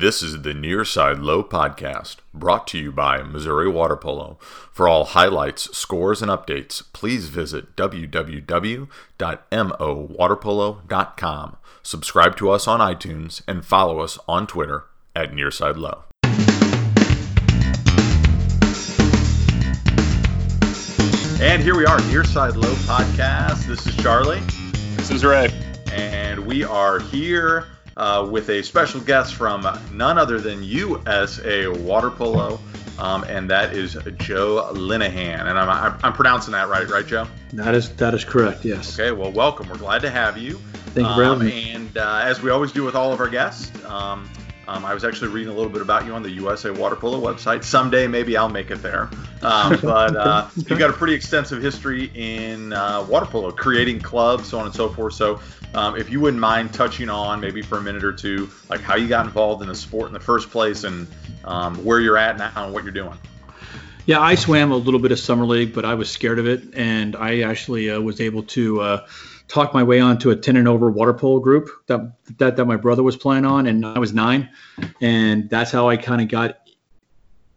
This is the Nearside Low podcast, brought to you by Missouri Water Polo. For all highlights, scores, and updates, please visit www.mowaterpolo.com. Subscribe to us on iTunes and follow us on Twitter at Nearside Low. And here we are, Nearside Low podcast. This is Charlie. This is Ray. And we are here uh, with a special guest from none other than USA Water Polo, um, and that is Joe Linehan. And I'm, I'm, I'm, pronouncing that right, right, Joe? That is that is correct. Yes. Okay. Well, welcome. We're glad to have you. Thank you having me. And uh, as we always do with all of our guests. Um, um, I was actually reading a little bit about you on the USA Water Polo website. Someday, maybe I'll make it there. Um, but uh, you've got a pretty extensive history in uh, water polo, creating clubs, so on and so forth. So, um, if you wouldn't mind touching on maybe for a minute or two, like how you got involved in the sport in the first place and um, where you're at now and what you're doing. Yeah, I swam a little bit of summer league, but I was scared of it, and I actually uh, was able to uh, talked my way onto a 10 and over water polo group that, that that my brother was playing on and I was 9 and that's how I kind of got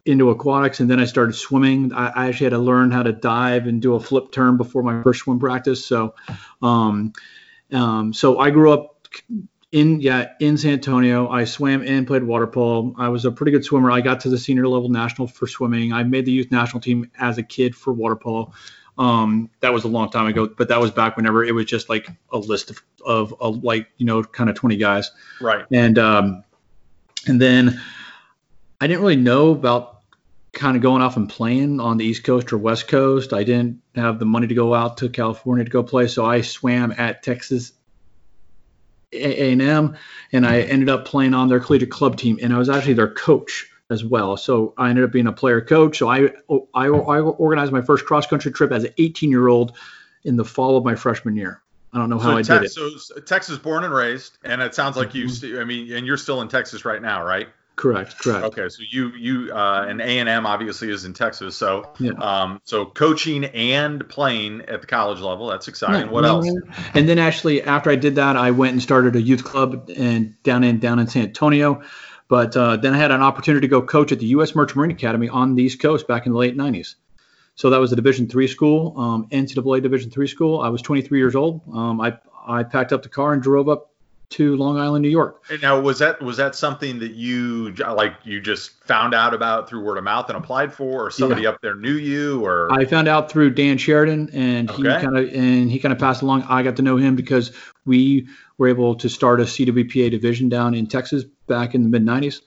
into aquatics and then I started swimming. I, I, actually had to learn how to dive and do a flip turn before my first swim practice. So um, um, so I grew up in yeah in San Antonio. I swam and played water polo. I was a pretty good swimmer. I got to the senior level national for swimming. I made the youth national team as a kid for water polo. Um, that was a long time ago, but that was back whenever it was just like a list of, of, of like, you know, kind of 20 guys. Right. And, um, and then I didn't really know about kind of going off and playing on the East Coast or West Coast. I didn't have the money to go out to California to go play, so I swam at Texas A&M, and I ended up playing on their collegiate club team, and I was actually their coach as well. So I ended up being a player coach. So I I, I organized my first cross country trip as an 18 year old in the fall of my freshman year. I don't know how so I te- did it. So Texas born and raised, and it sounds like you. Mm-hmm. I mean, and you're still in Texas right now, right? Correct. Correct. Okay, so you you uh, and A and M obviously is in Texas. So yeah. um, so coaching and playing at the college level, that's exciting. Right. What else? And then actually after I did that, I went and started a youth club and down in down in San Antonio. But uh, then I had an opportunity to go coach at the U.S. Merchant Marine Academy on the East Coast back in the late 90s. So that was a Division three school, um, NCAA Division three school. I was 23 years old. Um, I I packed up the car and drove up to Long Island, New York. And now was that was that something that you like you just found out about through word of mouth and applied for, or somebody yeah. up there knew you, or I found out through Dan Sharadin, and he kind of and he kind of passed along. I got to know him because we were able to start a CWPA division down in Texas back in the mid 90s.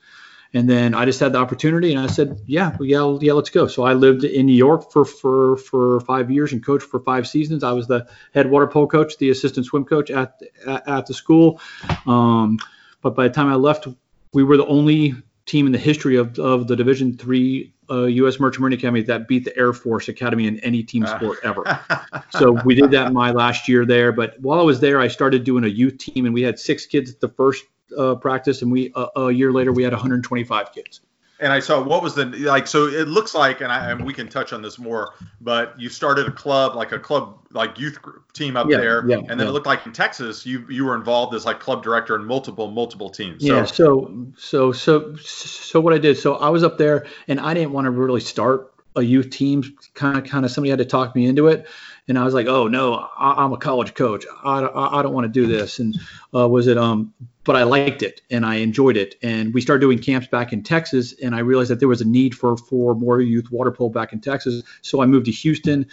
And then I just had the opportunity, and I said, "Yeah, yeah, yeah, let's go." So I lived in New York for for for five years and coached for five seasons. I was the head water polo coach, the assistant swim coach at at, at the school. Um, but by the time I left, we were the only team in the history of, of the Division three uh, U.S. Merchant Marine Academy that beat the Air Force Academy in any team sport ever. so we did that my last year there. But while I was there, I started doing a youth team, and we had six kids at the first uh, practice, and we uh, a year later we had 125 kids. And I saw what was the like. So it looks like, and, I, and we can touch on this more. But you started a club, like a club, like youth group team up yeah, there, yeah, and then yeah. it looked like in Texas, you you were involved as like club director in multiple multiple teams. So. Yeah. So so so so what I did. So I was up there, and I didn't want to really start a youth team. Kind of kind of somebody had to talk me into it and I was like, oh no, I, am a college coach. I, I, I don't want to do this. And uh, was it um, but I liked it and I enjoyed it. And we started doing camps back in Texas, and I realized that there was a need for for more youth water polo back in Texas. So I moved to Houston,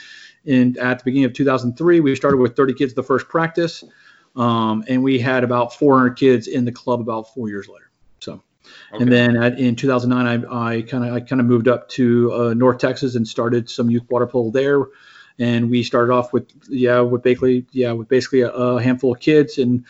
and at the beginning of 2003, we started with 30 kids the first practice, um, and we had about 400 kids in the club about four years later. So. Okay. And then at, in 2009, I kind of I kind of moved up to uh, North Texas and started some youth water polo there. And we started off with yeah with basically yeah with basically a, a, handful of kids. And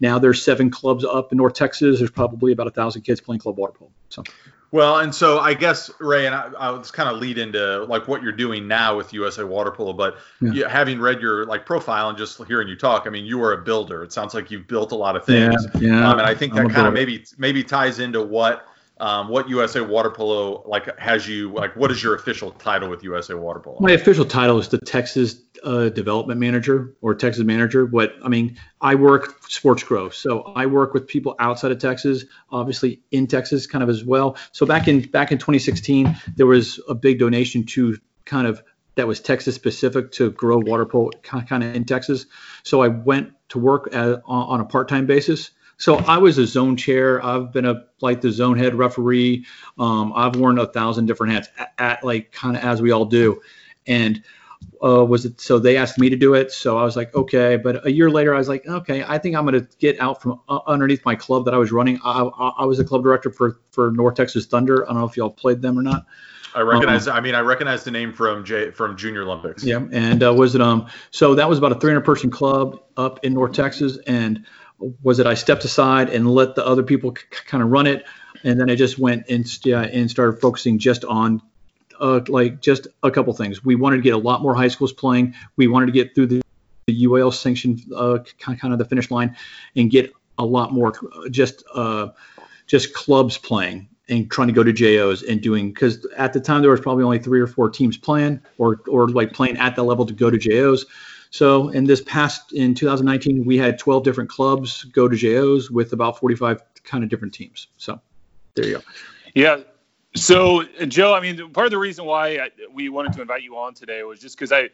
now there's seven clubs up in north texas. There's probably about a thousand kids playing club water polo so well and so i guess ray and i, I was kind of lead into like what you're doing now with usa water polo but yeah. you, having read your like profile and just hearing you talk i mean you are a builder. It sounds like you've built a lot of things. Yeah, yeah. Um, and i think that kind of maybe maybe ties into what um, what USA Water Polo like has you like? What is your official title with USA Water Polo? My official title is the Texas uh, Development Manager or Texas Manager. But I mean, I work sports growth, so I work with people outside of Texas, obviously in Texas, kind of as well. So back in back in 2016, there was a big donation to kind of that was Texas specific to grow water polo kind of in Texas. So I went to work at, on a part-time basis so I was a zone chair. I've been a like the zone head referee. Um, I've worn a thousand different hats, at, at like kind of as we all do. And uh, was it so they asked me to do it? So I was like, okay. But a year later, I was like, okay, I think I'm going to get out from uh, underneath my club that I was running. I, I, I, was a club director for for North Texas Thunder. I don't know if y'all played them or not. I recognize. Um, I mean, I recognize the name from J, from Junior Olympics. Yeah, and uh, was it um? So that was about a 300 person club up in North Texas, and was it I stepped aside and let the other people c- kind of run it, and then I just went and yeah, and started focusing just on uh, like just a couple things. We wanted to get a lot more high schools playing. We wanted to get through the, the UIL sanction uh, kind of the finish line and get a lot more just uh, just clubs playing and trying to go to JOs and doing because at the time there was probably only three or four teams playing or or like playing at that level to go to JOs. So in this past in 2019, we had 12 different clubs go to JOs with about 45 kind of different teams. So there you go. Yeah. So Joe, I mean, part of the reason why I, we wanted to invite you on today was just because I,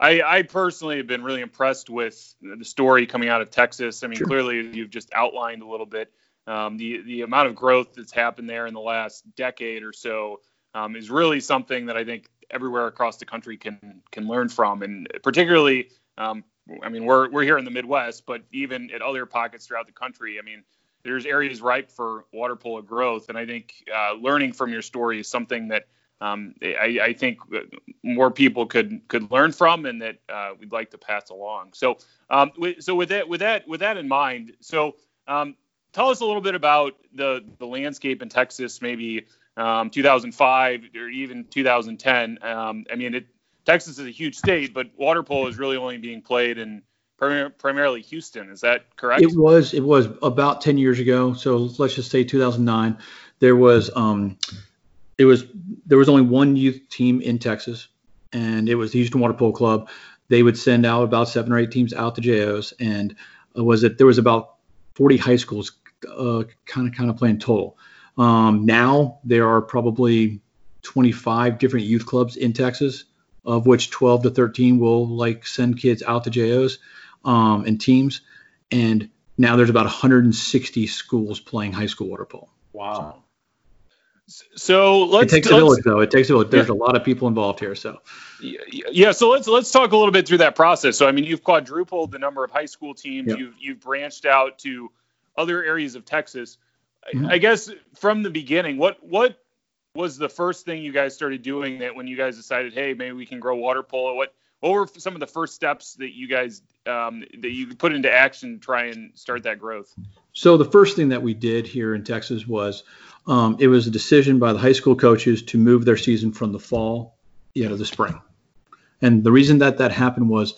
I, I, personally have been really impressed with the story coming out of Texas. I mean, sure. clearly you've just outlined a little bit um, the the amount of growth that's happened there in the last decade or so um, is really something that I think everywhere across the country can can learn from, and particularly um, I mean, we're we're here in the Midwest, but even at other pockets throughout the country, I mean, there's areas ripe for water polo growth, and I think uh, learning from your story is something that um, I, I, think more people could could learn from, and that uh, we'd like to pass along. So, um, so with that with that with that in mind, so um, tell us a little bit about the the landscape in Texas, maybe um, 2005 or even 2010. Um, I mean, it Texas is a huge state, but water polo is really only being played in prim- primarily Houston. Is that correct? It was. It was about 10 years ago. So let's just say 2009. There was um, it was there was only one youth team in Texas, and it was the Houston Water Polo Club. They would send out about seven or eight teams out to JOs, and uh, was it there was about 40 high schools kind of kind of playing total. Um, now there are probably 25 different youth clubs in Texas of which 12 to 13 will like send kids out to JOs um, and teams. And now there's about 160 schools playing high school water polo. Wow. So let's. It takes let's, a village, though. It takes a village. There's yeah. a lot of people involved here. So. Yeah. So let's let's talk a little bit through that process. So I mean, you've quadrupled the number of high school teams. Yep. You've you've branched out to other areas of Texas. Mm-hmm. I guess from the beginning, what what was the first thing you guys started doing that when you guys decided, hey, maybe we can grow water polo? What what were some of the first steps that you guys um, that you put into action to try and start that growth? So the first thing that we did here in Texas was um, it was a decision by the high school coaches to move their season from the fall, you know, the spring. And the reason that that happened was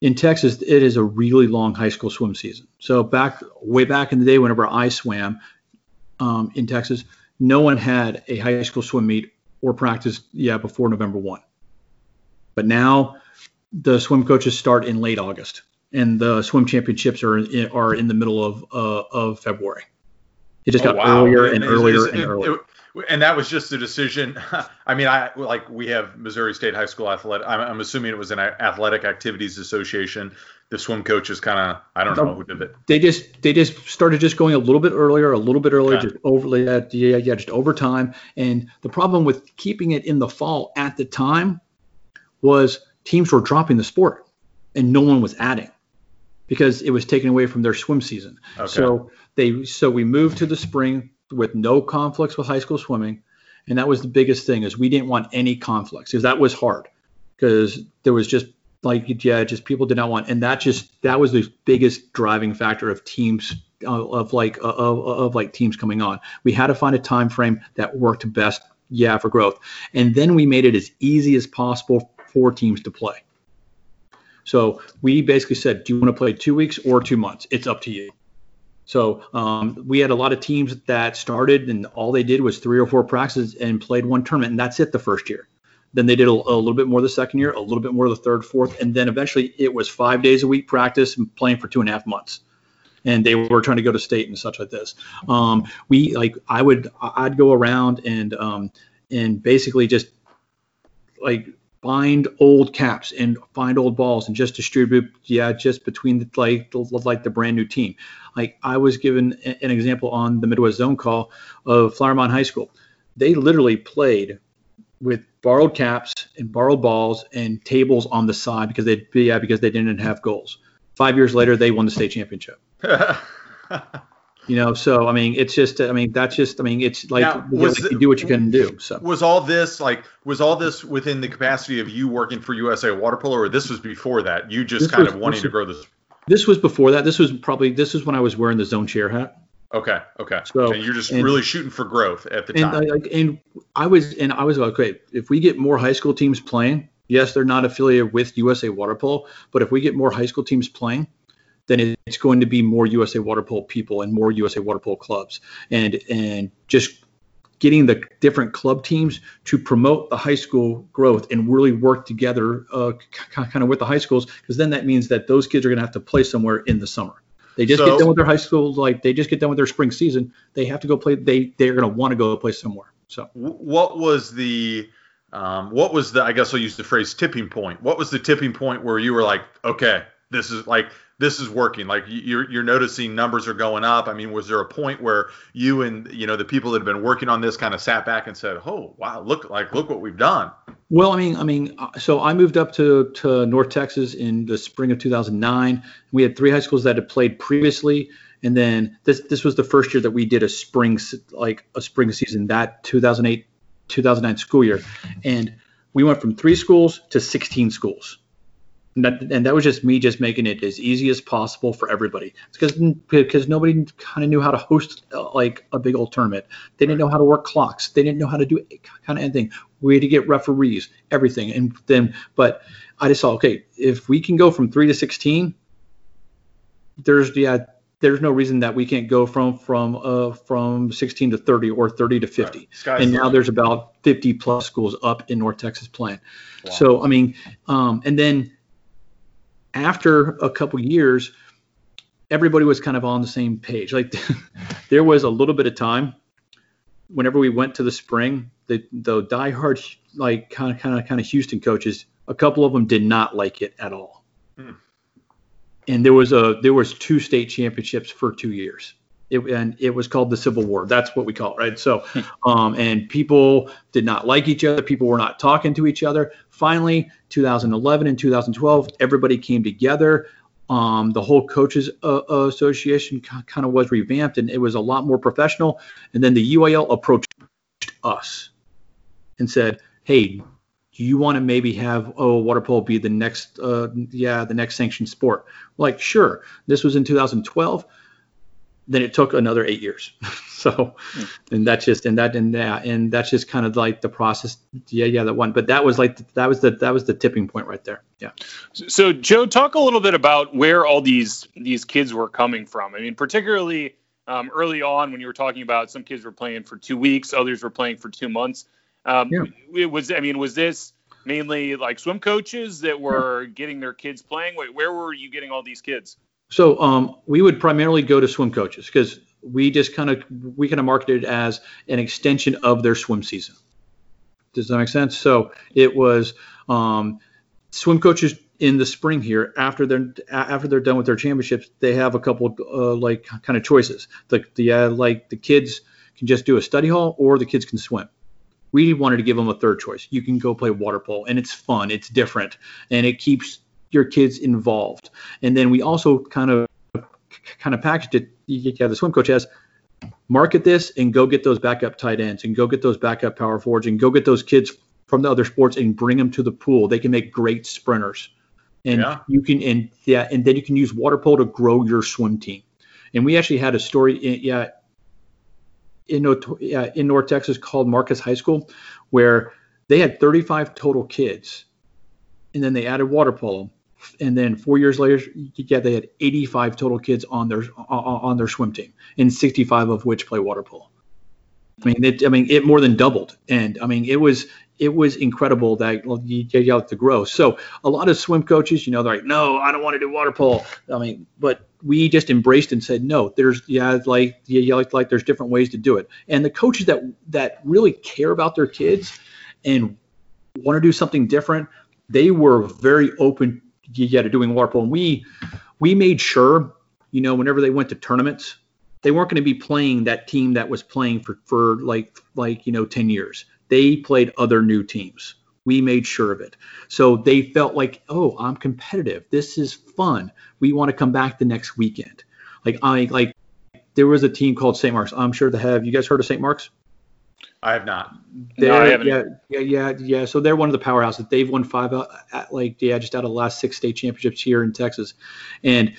in Texas, it is a really long high school swim season. So back way back in the day, whenever I swam um, in Texas, no one had a high school swim meet or practice yeah before November 1. But now the swim coaches start in late August and the swim championships are in, are in the middle of uh, of February. It just oh, got wow. earlier and, and earlier and earlier and that was just a decision. I mean, I like we have Missouri State High School Athletic. I'm, I'm assuming it was an Athletic Activities Association. The swim coaches kind of I don't know who did it. They just they just started just going a little bit earlier, a little bit earlier, just overly yeah, yeah, just over time. And the problem with keeping it in the fall at the time was teams were dropping the sport, and no one was adding because it was taken away from their swim season. Okay. So they so we moved to the spring with no conflicts with high school swimming. And that was the biggest thing is we didn't want any conflicts because that was hard because there was just like yeah just people did not want and that just that was the biggest driving factor of teams uh, of like uh, of, of like teams coming on. We had to find a time frame that worked best yeah for growth. And then we made it as easy as possible for teams to play. So we basically said do you want to play two weeks or two months? It's up to you. So um, we had a lot of teams that started and all they did was three or four practices and played one tournament, and that's it the first year. Then they did a, a, little bit more the second year, a little bit more the third, fourth, and then eventually it was five days a week practice and playing for two and a half months. And they were trying to go to state and such like this. Um, we like I would I'd go around and um, and basically just like find old caps and find old balls and just distribute yeah just between the like like the brand new team like i was given an example on the midwest zone call of flower mound high school they literally played with borrowed caps and borrowed balls and tables on the side because they yeah because they didn't have goals. Five years later they won the state championship. You know so i mean it's just i mean that's just i mean it's like, now, you, know, you do what you can do so. Was all this like was all this within the capacity of you working for usa water polo or this was before that? You just this kind was, of wanting to grow this this was before that. This was probably this was when i was wearing the zone chair hat okay okay. So and you're just and, really shooting for growth at the and time. I, and i was and i was like okay if we get more high school teams playing yes they're not affiliated with usa water polo but if we get more high school teams playing then it's going to be more USA water polo people and more USA water polo clubs, and and just getting the different club teams to promote the high school growth and really work together, uh, kind of with the high schools, because then that means that those kids are going to have to play somewhere in the summer. They just so, get done with their high school, like they just get done with their spring season. They have to go play. They they're going to want to go play somewhere. So what was the um, what was the I guess I'll use the phrase tipping point. What was the tipping point where you were like, okay, this is like this is working like you're you're noticing numbers are going up i mean was there a point where you and you know the people that have been working on this kind of sat back and said oh wow look like look what we've done well i mean i mean uh, so i moved up to to north texas in the spring of 2009 we had three high schools that had played previously. And then this this was the first year that we did a spring like a spring season that 2008 2009 school year. And we went from three schools to 16 schools and that, and that was just me just making it as easy as possible for everybody. Because because nobody kind of knew how to host uh, like a big old tournament. They didn't know how to work clocks. They didn't know how to do kind of anything. We had to get referees everything and then but i just saw okay if we can go from 3 to 16 there's yeah there's no reason that we can't go from from uh, from 16 to 30 or 30 to 50 right. and now there's about 50 plus schools up in north texas playing. Wow. so i mean um, and then after a couple years, everybody was kind of on the same page. Like there was a little bit of time whenever we went to the spring, the the diehard like kind of kind of kind of Houston coaches, a couple of them did not like it at all. Hmm. And there was a there was two state championships for two years. It, and it was called the Civil War. That's what we call it, right? So, hmm. um, and people did not like each other. People were not talking to each other. Finally, 2011 and 2012, everybody came together. Um, the whole coaches uh, association kind of was revamped, and it was a lot more professional. And then the UIL approached us and said, "Hey, do you want to maybe have oh water polo be the next uh, yeah the next sanctioned sport?" Like, sure. This was in 2012 then it took another eight years. so, mm. and that's just and that and that and that's just kind of like the process. Yeah, yeah, that one. But that was like that was the that was the tipping point right there. Yeah. So, Joe, talk a little bit about where all these these kids were coming from. I mean, particularly um, early on when you were talking about some kids were playing for two weeks, others were playing for two months. Um, yeah. It was I mean, was this mainly like swim coaches that were yeah. getting their kids playing? Where were you getting all these kids? So um, we would primarily go to swim coaches because we just kind of we kind of marketed it as an extension of their swim season. Does that make sense? So it was um, swim coaches in the spring here after they're after they're done with their championships. They have a couple uh, like kind of choices. The the uh, like the kids can just do a study hall or the kids can swim. We wanted to give them a third choice. You can go play water polo and it's fun, it's different, and it keeps your kids involved. And then we also kind of kind of packaged it. You have the swim coach has market this and go get those backup tight ends and go get those backup power forwards and go get those kids from the other sports and bring them to the pool. They can make great sprinters. And yeah. you can and yeah, and then you can use water polo to grow your swim team. And we actually had a story in, yeah in, in North Texas called Marcus High School where they had 35 total kids and then they added water polo and then four years later, yeah, they had 85 total kids on their on their swim team, and 65 of which play water polo. I mean, it, I mean, it more than doubled, and I mean, it was it was incredible that you get out to grow. So a lot of swim coaches, you know, they're like, no, I don't want to do water polo. I mean, but we just embraced and said, no, there's yeah, like yeah, like like there's different ways to do it. And the coaches that that really care about their kids and want to do something different, they were very open yeah, to doing polo. And we we made sure, you know, whenever they went to tournaments, they weren't going to be playing that team that was playing for for like like you know 10 years. They played other new teams. We made sure of it. So they felt like, oh, I'm competitive. This is fun. We want to come back the next weekend. Like I like there was a team called St. Mark's. I'm sure they have. You guys heard of St. Mark's? I have not. No, I haven't. Yeah, yeah, yeah, yeah. So they're one of the powerhouses. They've won five, uh, at, like yeah, just out of the last six state championships here in Texas, and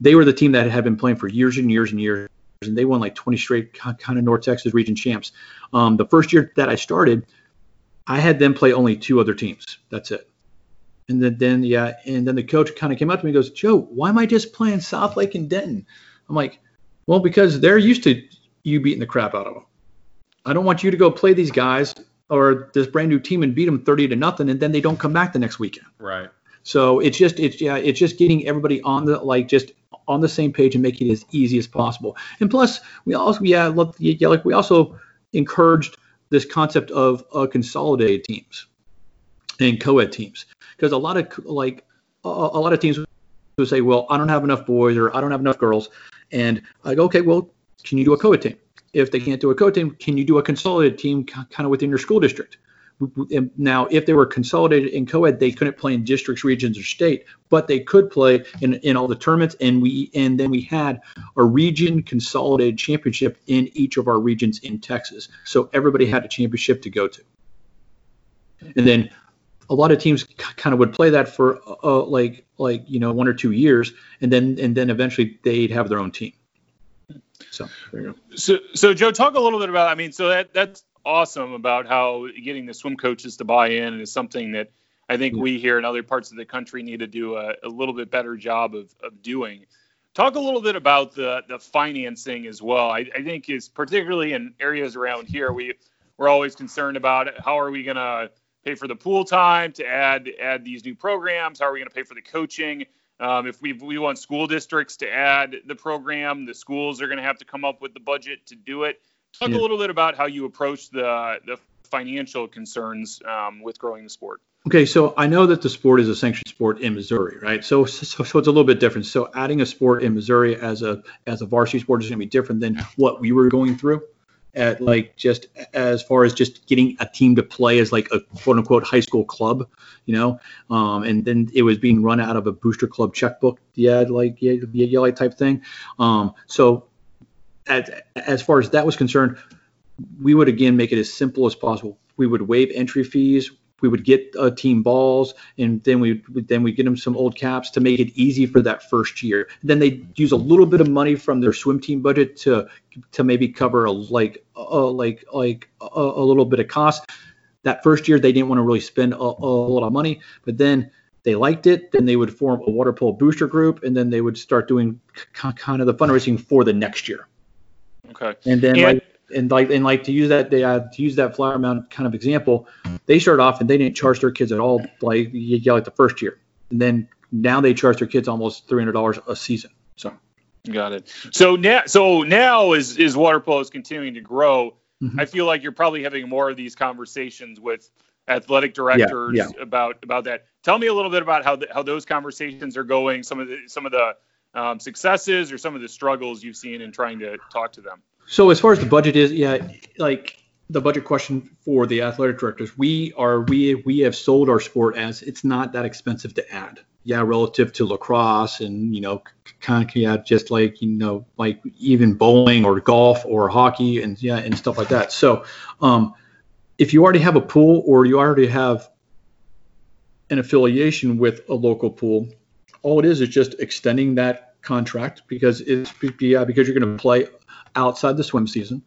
they were the team that had been playing for years and years and years, and they won like 20 straight kind of North Texas region champs. Um, the first year that I started, I had them play only two other teams. That's it. And then, then yeah, and then the coach kind of came up to me and goes, Joe, why am I just playing South Lake and Denton? I'm like, well, because they're used to you beating the crap out of them. I don't want you to go play these guys or this brand new team and beat them 30 to nothing, and then they don't come back the next weekend. Right. So it's just it's yeah it's just getting everybody on the like just on the same page and making it as easy as possible. And plus, we also yeah, look, yeah like we also encouraged this concept of uh, consolidated teams and co-ed teams because a lot of like a, a lot of teams would say, well, I don't have enough boys or I don't have enough girls, and I go, okay, well, can you do a co-ed team? If they can't do a co-ed team, can you do a consolidated team kind of within your school district? Now, if they were consolidated in co-ed, they couldn't play in districts, regions, or state, but they could play in, in all the tournaments. And we and then we had a region consolidated championship in each of our regions in Texas, so everybody had a championship to go to. And then a lot of teams kind of would play that for uh, like like you know one or two years, and then and then eventually they'd have their own team. So there you go. So so Joe, talk a little bit about. I mean, so that that's awesome about how getting the swim coaches to buy in is something that I think we here in other parts of the country need to do a, a little bit better job of, of doing. Talk a little bit about the the financing as well. I, I think is particularly in areas around here we we're always concerned about how are we going to pay for the pool time to add add these new programs? How are we going to pay for the coaching? Um, if we we want school districts to add the program, the schools are going to have to come up with the budget to do it. Talk yeah. a little bit about how you approach the the financial concerns um, with growing the sport. Okay, so I know that the sport is a sanctioned sport in Missouri, right? So, so, so it's a little bit different. So adding a sport in Missouri as a as a varsity sport is going to be different than what we were going through at like just as far as just getting a team to play as like a quote unquote high school club, you know, um, and then it was being run out of a booster club checkbook, yeah, like yeah, yeah, type thing. Um, so as as far as that was concerned, we would again make it as simple as possible. We would waive entry fees. We would get uh, team balls, and then we then we get them some old caps to make it easy for that first year. Then they use a little bit of money from their swim team budget to to maybe cover a like uh, like like a, a little bit of cost. That first year they didn't want to really spend a, a lot of money, but then they liked it, then they would form a water polo booster group, and then they would start doing kind of the fundraising for the next year. Okay. And then and, like and like and like to use that they uh, to use that flower mound kind of example, they started off and they didn't charge their kids at all like yeah like the first year, and then now they charge their kids almost three hundred dollars a season. So. Got it. So now, so now as is water polo is continuing to grow, mm-hmm. I feel like you're probably having more of these conversations with athletic directors yeah, yeah. about about that. Tell me a little bit about how the, how those conversations are going. Some of the some of the um, successes or some of the struggles you've seen in trying to talk to them? So as far as the budget is, yeah, like the budget question for the athletic directors, we are we we have sold our sport as it's not that expensive to add. Yeah, relative to lacrosse and you know, kind of yeah, just like you know, like even bowling or golf or hockey and yeah, and stuff like that. So, um, if you already have a pool or you already have an affiliation with a local pool, all it is is just extending that contract because it's yeah because you're going to play outside the swim season,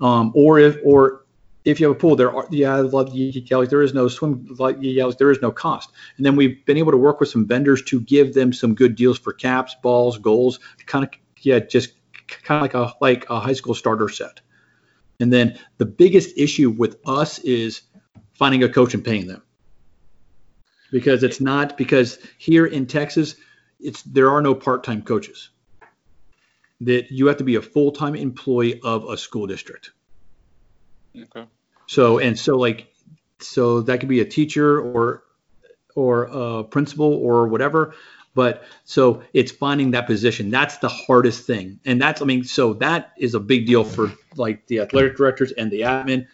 um, or if or if you have a pool, there are yeah, like there is no swim like there is no cost. And then we've been able to work with some vendors to give them some good deals for caps, balls, goals, kind of yeah, just kind of like a like a high school starter set. And then the biggest issue with us is finding a coach and paying them. Because it's not because here in Texas, it's there are no part-time coaches. That you have to be a full-time employee of a school district. Okay. So and so like so that could be a teacher or or a principal or whatever. But so it's finding that position. That's the hardest thing. And that's I mean, so that is a big deal for like the athletic directors and the admin.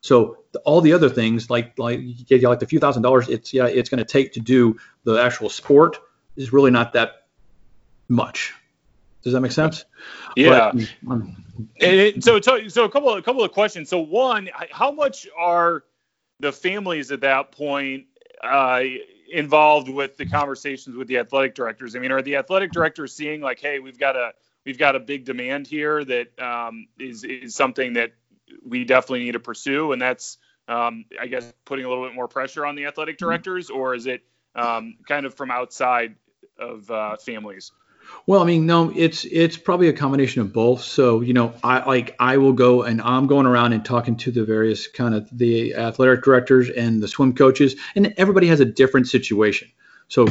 So all the other things like like yeah, like the few thousand dollars it's yeah it's going to take to do the actual sport is really not that much. Does that make sense? Yeah. But, um, it, so, so, so a couple, a couple of questions. So, one, how much are the families at that point uh, involved with the conversations with the athletic directors? I mean, are the athletic directors seeing like, hey, we've got a, we've got a big demand here that um, is is something that we definitely need to pursue, and that's, um, I guess, putting a little bit more pressure on the athletic directors, or is it um, kind of from outside of uh, families? Well, I mean, no, it's it's probably a combination of both. So, you know, I like I will go and I'm going around and talking to the various kind of the athletic directors and the swim coaches, and everybody has a different situation. So,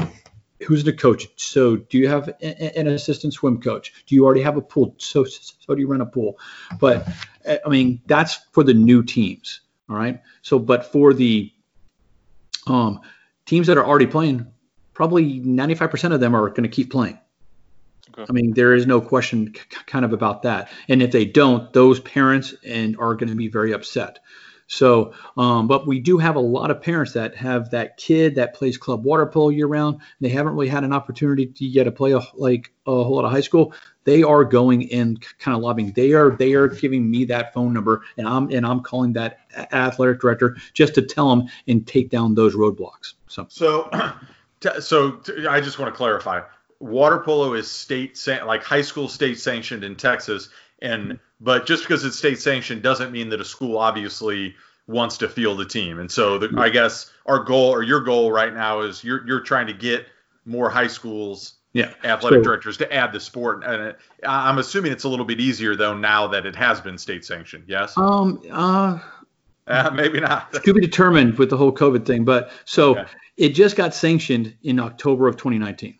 who's the coach? So, do you have an assistant swim coach? Do you already have a pool? So, so do you run a pool? But I mean, that's for the new teams. All right. So, but for the um, teams that are already playing, probably 95% of them are going to keep playing. Okay. I mean, there is no question c- kind of about that. And if they don't, those parents and are going to be very upset. So, um, but we do have a lot of parents that have that kid that plays club water polo year round. They haven't really had an opportunity to get to play a, like a whole lot of high school. They are going in kind of lobbying. They are they are giving me that phone number, and I'm and I'm calling that athletic director just to tell them and take down those roadblocks. So, so, so I just want to clarify. Water polo is state like high school state sanctioned in Texas, and but just because it's state sanctioned doesn't mean that a school obviously wants to field a team. And so the, I guess our goal or your goal right now is you're you're trying to get more high schools yeah. athletic so, directors to add the sport and i'm assuming it's a little bit easier though now that it has been state sanctioned yes? Um uh, uh maybe not. to be determined with the whole covid thing but so okay. It just got sanctioned in october of 2019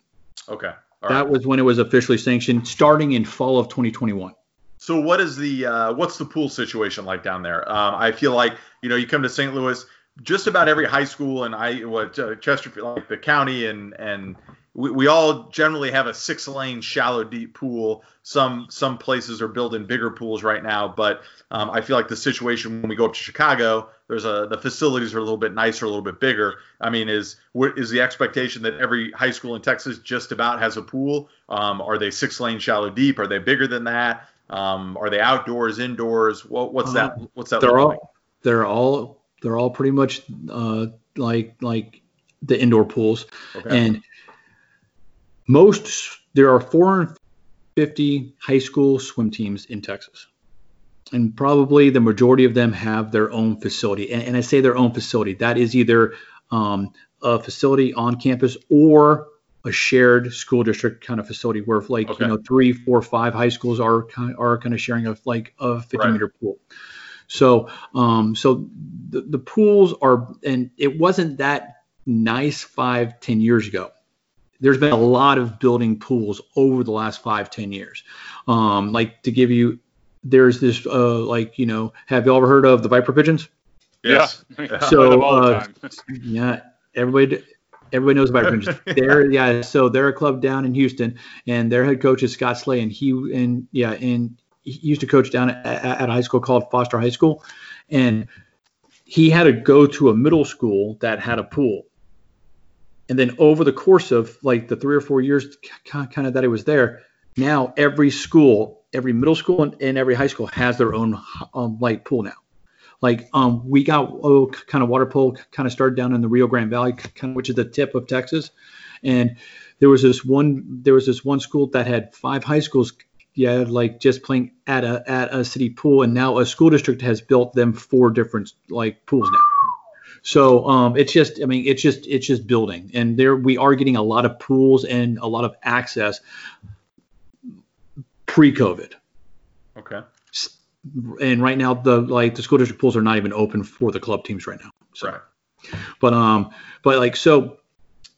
Okay. All that right. was when it was officially sanctioned, starting in fall of 2021. So what is the uh, what's the pool situation like down there? Um, I feel like you know you come to St. Louis, just about every high school and I what uh, Chesterfield, like the county and and we, we all generally have a six lane shallow deep pool. Some some places are building bigger pools right now but um, i feel like the situation when we go up to chicago there's a the facilities are a little bit nicer a little bit bigger. I mean is is the expectation that every high school in texas just about has a pool? Um, are they six lane shallow deep? Are they bigger than that? Um, are they outdoors indoors? What, what's that uh, what's that they're all like? they're all they're all pretty much uh, like like the indoor pools. Okay. and most there are 450 high school swim teams in Texas. And probably the majority of them have their own facility. And, and I say their own facility. That is either um, a facility on campus or a shared school district kind of facility where like okay. you know three four five high schools are kind of, are kind of sharing a like a 50 right. meter pool so um so the, the pools are and it wasn't that nice five ten years ago there's been a lot of building pools over the last five, ten years. Um, like to give you, there's this, uh, like, you know, have you ever heard of the Viper Pigeons? Yes. Yeah. So, uh, yeah, everybody, everybody knows Viper Pigeons. They're, yeah, so they're a club down in Houston, and their head coach is Scott Slay, and he, and yeah, and he used to coach down at, at a high school called Foster High School, and he had to go to a middle school that had a pool and then over the course of like the three or four years kind of that it was there, now every school, every middle school and, and every high school has their own um, like pool now. Like um, we got oh, kind of water pool kind of started down in the Rio Grande Valley, kind of which is the tip of Texas, and there was this one there was this one school that had five high schools yeah, like just playing at a at a city pool, and now a school district has built them four different like pools now. So um, it's just, I mean, it's just it's just building, and there we are getting a lot of pools and a lot of access pre-COVID. Okay. And right now, the like the school district pools are not even open for the club teams right now. So, Right. but um, but like so,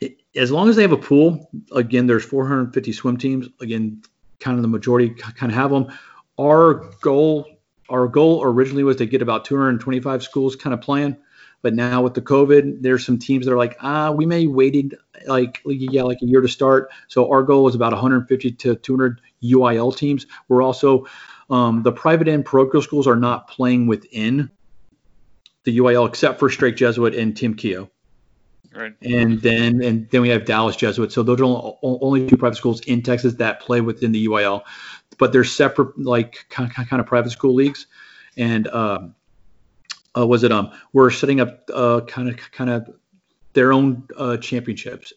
it, as long as they have a pool, again, there's 450 swim teams. Again, kind of the majority kind of have them. Our goal, our goal originally was to get about 225 schools kind of playing. But now with the COVID, there's some teams that are like, ah, we may waited like yeah, like a year to start. So our goal is about 150 to 200 UIL teams. We're also um, the private and parochial schools are not playing within the UIL except for Strake Jesuit and Tim Keogh. Right. And then and then we have Dallas Jesuit. So those are only, only two private schools in Texas that play within the UIL, but they're separate like kind of, kind of private school leagues. And um, uh, was it um we're setting up uh kind of kind of their own uh, championships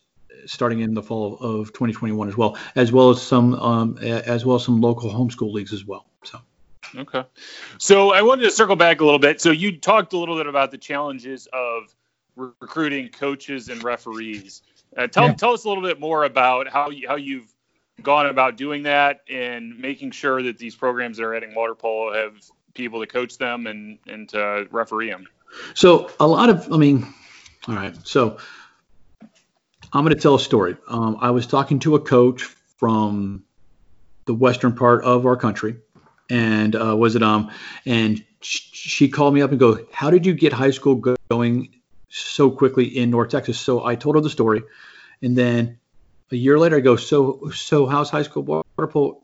starting in the fall of 2021 as well, as well as some um as well as some local homeschool leagues as well. So. Okay. So I wanted to circle back a little bit. So you talked a little bit about the challenges of re- recruiting coaches and referees. Uh, tell Yeah. tell us a little bit more about how you, how you've gone about doing that and making sure that these programs that are adding water polo have people to coach them and and to referee them. So a lot of, I mean, all right. So I'm going to tell a story. Um, I was talking to a coach from the western part of our country, and uh, was it um, and sh- she called me up and go, "How did you get high school go- going so quickly in North Texas?" So I told her the story, and then a year later, I go, "So so how's high school water polo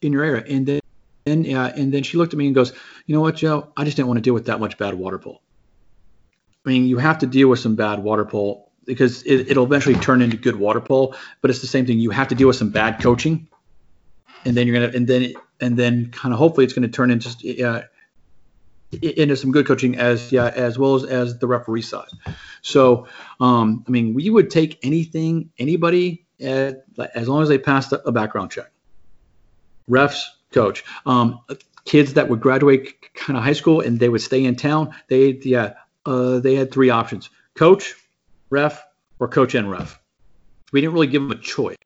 in your area?" And then and yeah, and then she looked at me and goes, "You know what, Joe? I just didn't want to deal with that much bad water polo. I mean, you have to deal with some bad water polo because it, it'll eventually turn into good water polo. But it's the same thing. You have to deal with some bad coaching, and then you're gonna, and then and then kind of hopefully it's going to turn into uh, into some good coaching as yeah as well as as the referee side. So, um, I mean, we would take anything, anybody, uh, as long as they passed a, a background check. Refs, coach, um, kids that would graduate kind of high school and they would stay in town. They yeah, uh, they had three options: coach, ref, or coach and ref. We didn't really give them a choice.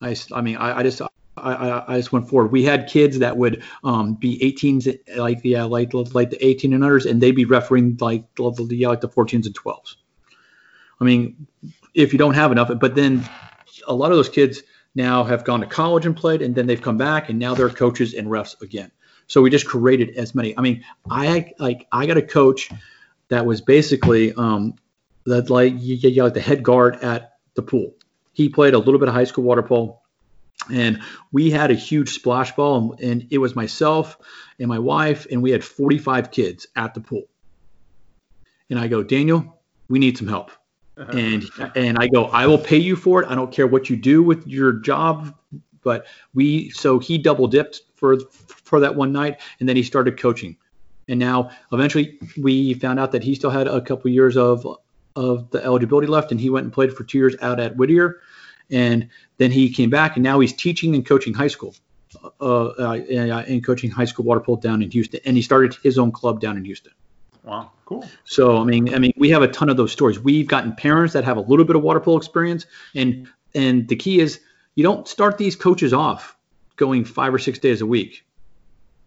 I, I mean, I, I just I, I, just went forward. We had kids that would um, be 18s, like yeah, like like the 18 and unders, and they'd be refereeing like yeah, like the 14s and 12s. I mean, if you don't have enough, but then a lot of those kids now have gone to college and played, and then they've come back, and now they're coaches and refs again. So we just created as many. I mean, I like I got a coach that was basically um, that like yeah, yeah, like the head guard at the pool. He played a little bit of high school water polo and we had a huge splash ball and, and it was myself and my wife and we had 45 kids at the pool and i go daniel we need some help and and i go i will pay you for it. I don't care what you do with your job. But we so he double dipped for for that one night and then he started coaching. And now eventually we found out that he still had a couple years of of the eligibility left and he went and played for two years out at whittier. And then he came back and now he's teaching and coaching high school uh, uh, and coaching high school water polo down in houston. And he started his own club down in houston Wow, cool. so I mean, I mean, we have a ton of those stories. We've gotten parents that have a little bit of water polo experience, and and the key is you don't start these coaches off going five or six days a week.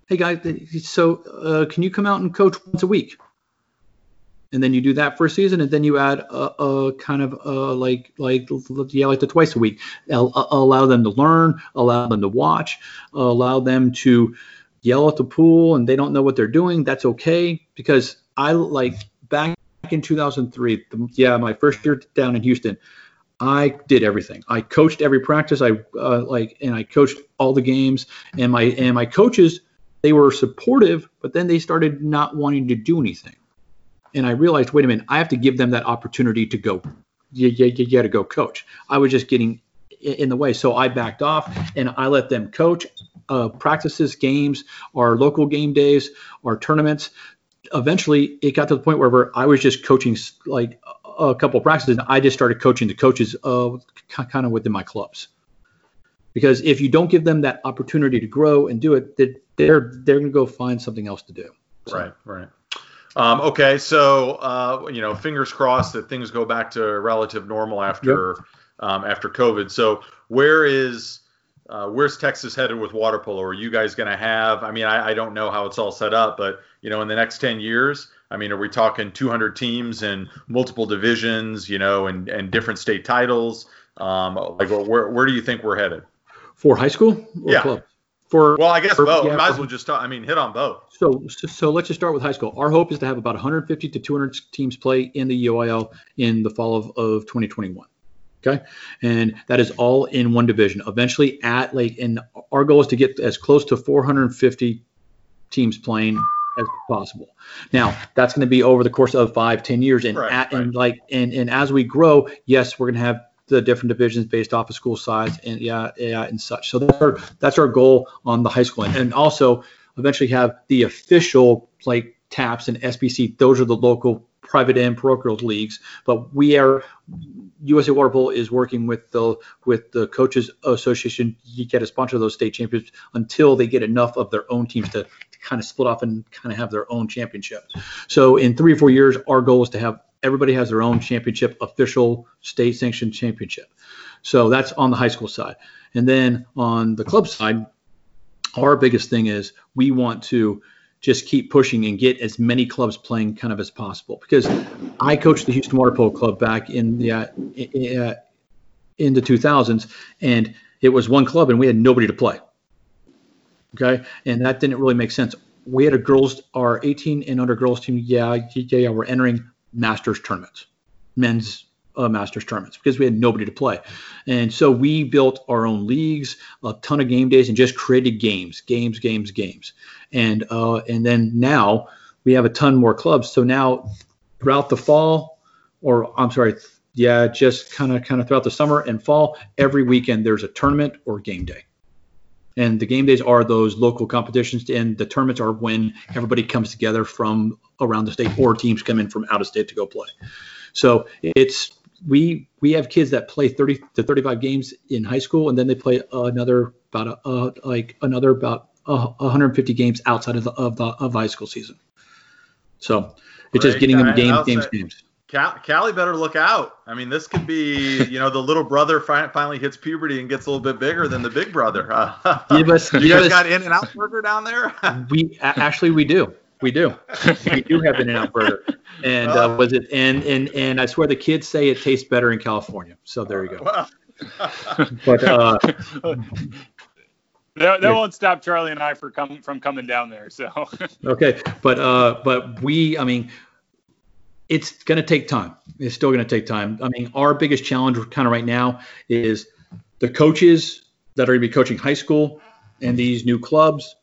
Hey guys, so uh, can you come out and coach once a week? And then you do that for a season, and then you add a, a kind of uh, like like yeah like the twice a week. Al- Allow them to learn, allow them to watch, allow them to yell at the pool, and they don't know what they're doing. That's okay because I like back in 2003. The, yeah, my first year down in Houston, I did everything. I coached every practice. I uh, like and I coached all the games. And my and my coaches, they were supportive, but then they started not wanting to do anything. And I realized, wait a minute, I have to give them that opportunity to go. Yeah, yeah, yeah, yeah, to go coach. I was just getting in the way, so I backed off and I let them coach. Uh, practices, games, our local game days, our tournaments, eventually it got to the point where I was just coaching like a couple of practices and I just started coaching the coaches uh, kind of within my clubs. because if you don't give them that opportunity to grow and do it, they're they're going to go find something else to do. So. Right, right. Um, okay, so uh, you know, fingers crossed that things go back to relative normal after yep. um, after COVID. So where is uh, where's Texas headed with water polo? Are you guys going to have? I mean, I, I, don't know how it's all set up, but you know, in the next 10 years, I mean, are we talking 200 teams and multiple divisions, you know, and and different state titles? Um, like, where where do you think we're headed? For high school? yeah. Club? For well, I guess for, both. Yeah, Might as well just talk. I mean, hit on both. So, so, so let's just start with high school. Our hope is to have about 150 to 200 teams play in the UIL in the fall of, of 2021. Okay, and that is all in one division. Eventually, at like, and our goal is to get as close to 450 teams playing as possible. Now, that's going to be over the course of five, ten years, and right, at, right. and like, and and as we grow, yes, we're going to have the different divisions based off of school size and yeah, yeah, and such. So that's our that's our goal on the high school end, and also eventually have the official like TAPPS and SPC. Those are the local private and parochial leagues. But we are USA Water Polo is working with the with the coaches association to get a sponsor of those state championships until they get enough of their own teams to, to kind of split off and kind of have their own championship. So in three or four years, our goal is to have everybody has their own championship, official state sanctioned championship. So that's on the high school side. And then on the club side, our biggest thing is we want to just keep pushing and get as many clubs playing kind of as possible. Because I coached the Houston Water Polo Club back in the uh, in the 2000s, and it was one club, and we had nobody to play. Okay, and that didn't really make sense. We had a girls, our 18 and under girls team. Yeah, yeah, yeah, we're entering Masters tournaments, men's uh, Masters tournaments, because we had nobody to play. And so we built our own leagues, a ton of game days, and just created games, games, games, games. And uh, and then now we have a ton more clubs. So now throughout the fall, or I'm sorry, yeah, just kind of kind of throughout the summer and fall, every weekend there's a tournament or game day. And the game days are those local competitions, and the tournaments are when everybody comes together from around the state, or teams come in from out of state to go play. So it's we we have kids that play 30 to 35 games in high school, and then they play another about a, uh, like another about uh, 150 games outside of the of the of high school season. So it's just getting them games, games, games. Cali better look out. I mean, this could be, you know, the little brother fi- finally hits puberty and gets a little bit bigger than the big brother. give us, you guys us, got In-N-Out Burger down there? we actually we do, we do, we do have In-N-Out Burger. And uh, was it? And and and I swear the kids say it tastes better in California. So there you go. but uh, that, that won't stop Charlie and I for come, from coming down there. So okay, but uh, but we, I mean, it's going to take time. It's still going to take time. I mean, our biggest challenge kind of right now is the coaches that are going to be coaching high school and these new clubs.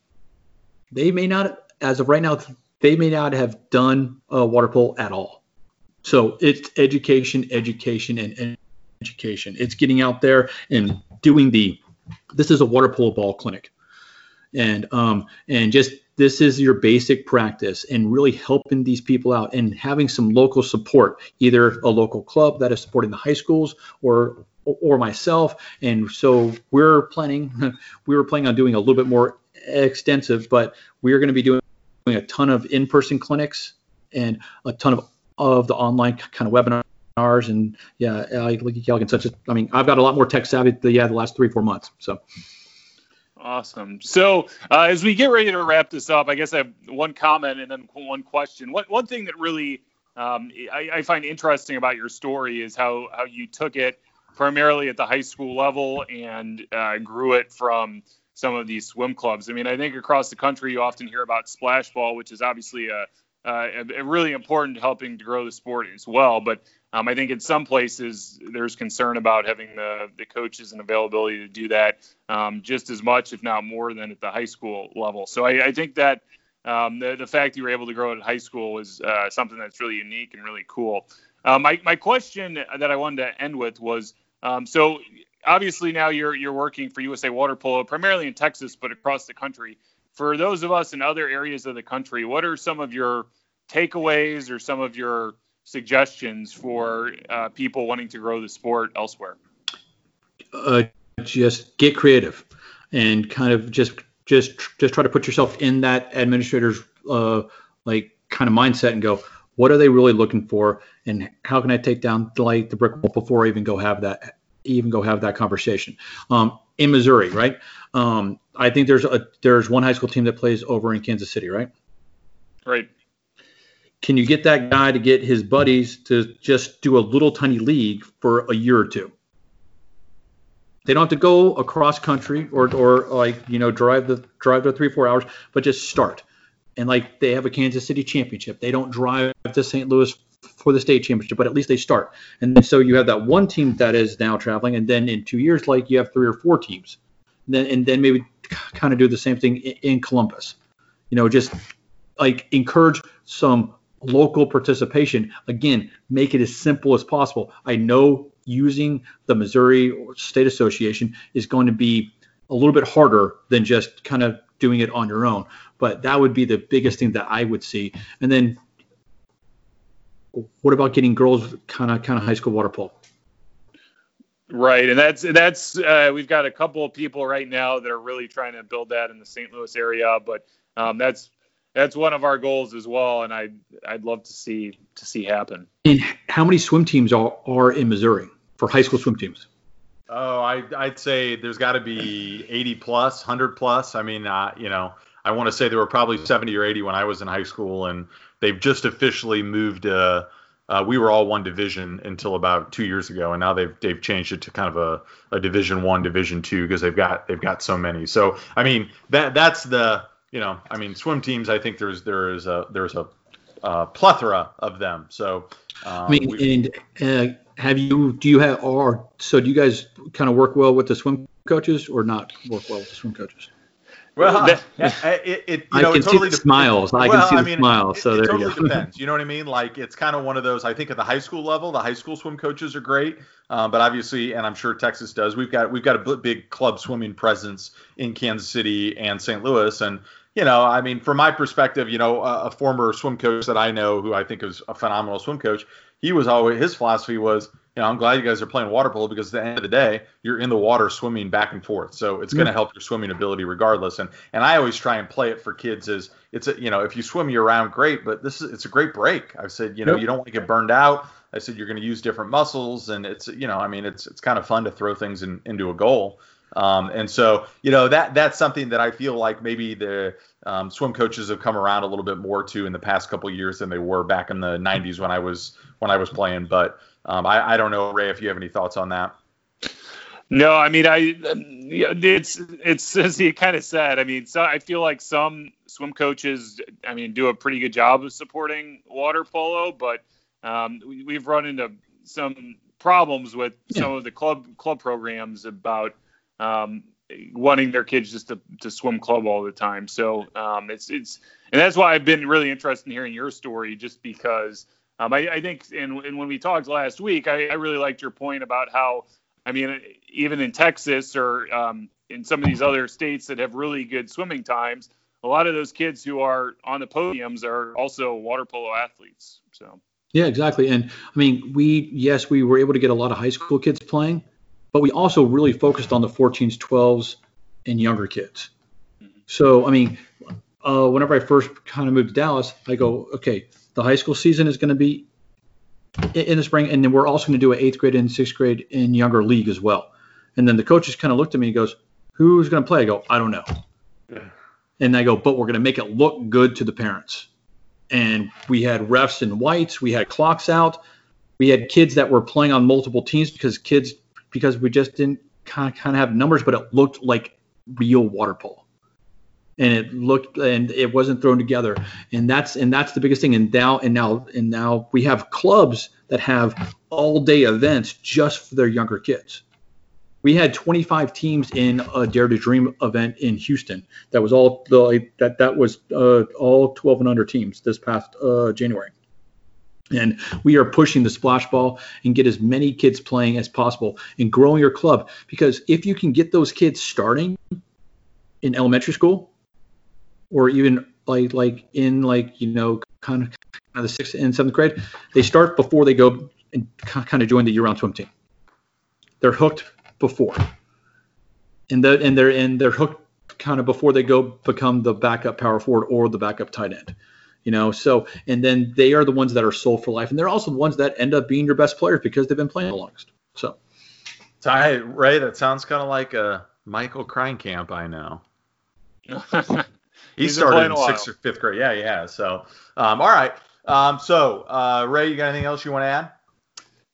They may not, as of right now, they may not have done a water polo at all. So it's education, education, and, education. It's getting out there and doing the. This is a water polo ball clinic, and um and just this is your basic practice and really helping these people out and having some local support, either a local club that is supporting the high schools or or myself. And so we're planning we were planning on doing a little bit more extensive, but we're going to be doing a ton of in-person clinics and a ton of of the online kind of webinars and yeah, like Kelgan such I mean I've got a lot more tech savvy the yeah the last three four months so. Awesome. So uh, as we get ready to wrap this up, I guess I have one comment and then one question. One one thing that really um, I, I, find interesting about your story is how how you took it primarily at the high school level and uh, grew it from some of these swim clubs. I mean, I think across the country you often hear about splash ball, which is obviously a, a, a really important helping to grow the sport as well. But um, I think in some places there's concern about having the, the coaches and availability to do that um, just as much, if not more, than at the high school level. So I, I think that um, the, the fact you were able to grow it at high school is uh, something that's really unique and really cool. Uh, my, my question that I wanted to end with was um, so obviously now you're you're working for USA Water Polo primarily in Texas, but across the country. For those of us in other areas of the country, what are some of your takeaways or some of your suggestions for uh, people wanting to grow the sport elsewhere? Uh, just get creative and kind of just just just try to put yourself in that administrator's uh, like kind of mindset and go, what are they really looking for, and how can I take down like the brick wall before I even go have that even go have that conversation. Um, in Missouri, right? Um, I think there's a there's one high school team that plays over in Kansas City, right? Right. Can you get that guy to get his buddies to just do a little tiny league for a year or two? They don't have to go across country or or like you know drive the drive the three four hours, but just start. And like they have a Kansas City championship, they don't drive to St. Louis for the state championship, but at least they start. And so you have that one team that is now traveling, and then in two years, like you have three or four teams. And then and then maybe kind of do the same thing in, in Columbus. You know, just like encourage some local participation. Again, make it as simple as possible. I know using the Missouri State Association is going to be a little bit harder than just kind of doing it on your own. But that would be the biggest thing that I would see. And then what about getting girls kind of kind of high school water polo? Right, and that's that's uh, we've got a couple of people right now that are really trying to build that in the St. Louis area, but um, that's that's one of our goals as well, and I'd I'd love to see to see happen. And how many swim teams are, are in Missouri for high school swim teams? Oh, I, I'd say there's got to be 80 plus, 100 plus. I mean, uh, you know, I want to say there were probably 70 or 80 when I was in high school, and they've just officially moved. Uh, uh, we were all one division until about two years ago, and now they've they've changed it to kind of a, a Division One, Division Two because they've got they've got so many. So I mean that that's the you know I mean swim teams. I think there's there is a there's a, a plethora of them. So um, I mean, we, and uh, have you do you have or so do you guys kind of work well with the swim coaches or not work well with the swim coaches? Well, that, it, it, you know, I can it totally see the smiles. I well, can see I mean, the smiles. So it, there totally you go. depends. You know what I mean? Like it's kind of one of those. I think at the high school level, the high school swim coaches are great, um, but obviously, and I'm sure Texas does. We've got we've got a big club swimming presence in Kansas City and St. Louis, and you know, I mean, from my perspective, you know, a, a former swim coach that I know, who I think is a phenomenal swim coach, he was always his philosophy was you know, I'm glad you guys are playing water polo because at the end of the day, you're in the water swimming back and forth. So it's going to help your swimming ability regardless. And and I always try and play it for kids is it's a, you know, if you swim year round, great, but this is it's a great break. I've said, you know, yep. you don't want to get burned out. I said you're going to use different muscles, and it's you know, I mean, it's it's kind of fun to throw things in, into a goal. Um, and so, you know, that that's something that I feel like maybe the um, swim coaches have come around a little bit more to in the past couple years than they were back in the 90s when I was when I was playing. But um, I, I don't know, Ray, if you have any thoughts on that. No, I mean, I it's it's as he kind of said. I mean, so I feel like some swim coaches, I mean, do a pretty good job of supporting water polo, but um, we, have run into some problems with some of the club club programs about um, wanting their kids just to, to swim club all the time. So um, it's it's and that's why I've been really interested in hearing your story, just because um, I, I, think, and, and, when we talked last week, I, I, really liked your point about how, I mean, even in Texas or um, in some of these other states that have really good swimming times, a lot of those kids who are on the podiums are also water polo athletes. So. Yeah, exactly. And I mean, we yes, we were able to get a lot of high school kids playing, but we also really focused on the 14s, 12s, and younger kids. Mm-hmm. So I mean, uh, whenever I first kind of moved to Dallas, I go, okay, the high school season is going to be in the spring, and then we're also going to do an eighth grade and sixth grade in younger league as well. And then the coaches kind of looked at me and goes, "Who's going to play?" I go, "I don't know." Yeah. And I go, "But we're going to make it look good to the parents." And we had refs in whites, we had clocks out, we had kids that were playing on multiple teams because kids because we just didn't kind of kind of have numbers, but it looked like real water polo and it looked and it wasn't thrown together. And that's and that's the biggest thing. And now and now and now we have clubs that have all day events just for their younger kids. We had 25 teams in a dare to dream event in houston. That was all the that that was uh, all 12 and under teams this past uh, january. And we are pushing the splash ball and get as many kids playing as possible and growing your club. Because if you can get those kids starting in elementary school or even like like in like you know kind of, kind of the sixth and seventh grade, they start before they go and kind of join the year-round swim team. They're hooked before, and the and they're and they're hooked kind of before they go become the backup power forward or the backup tight end. You know, so and then they are the ones that are sold for life, and they're also the ones that end up being your best players because they've been playing the longest. So, Ty Ray, that sounds kind of like a Michael Kreinkamp I know. he started in sixth or fifth grade. Yeah, yeah. So, um, all right. Um, so, uh, Ray, you got anything else you want to add?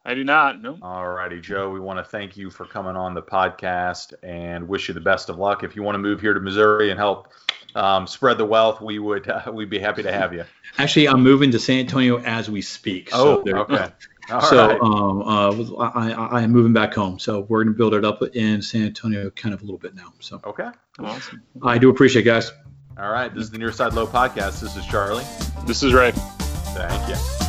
I do not. No. All righty, Joe. We want to thank you for coming on the podcast and wish you the best of luck. If you want to move here to Missouri and help um, spread the wealth, we would uh, we'd be happy to have you. Actually, I'm moving to San Antonio as we speak. So oh, okay. All so right. um, uh, I, I am moving back home. So we're going to build it up in San Antonio kind of a little bit now. So okay, awesome. I do appreciate, it, guys. All right, this is the Near Side Low podcast. This is Charlie. This is Ray. Thank you.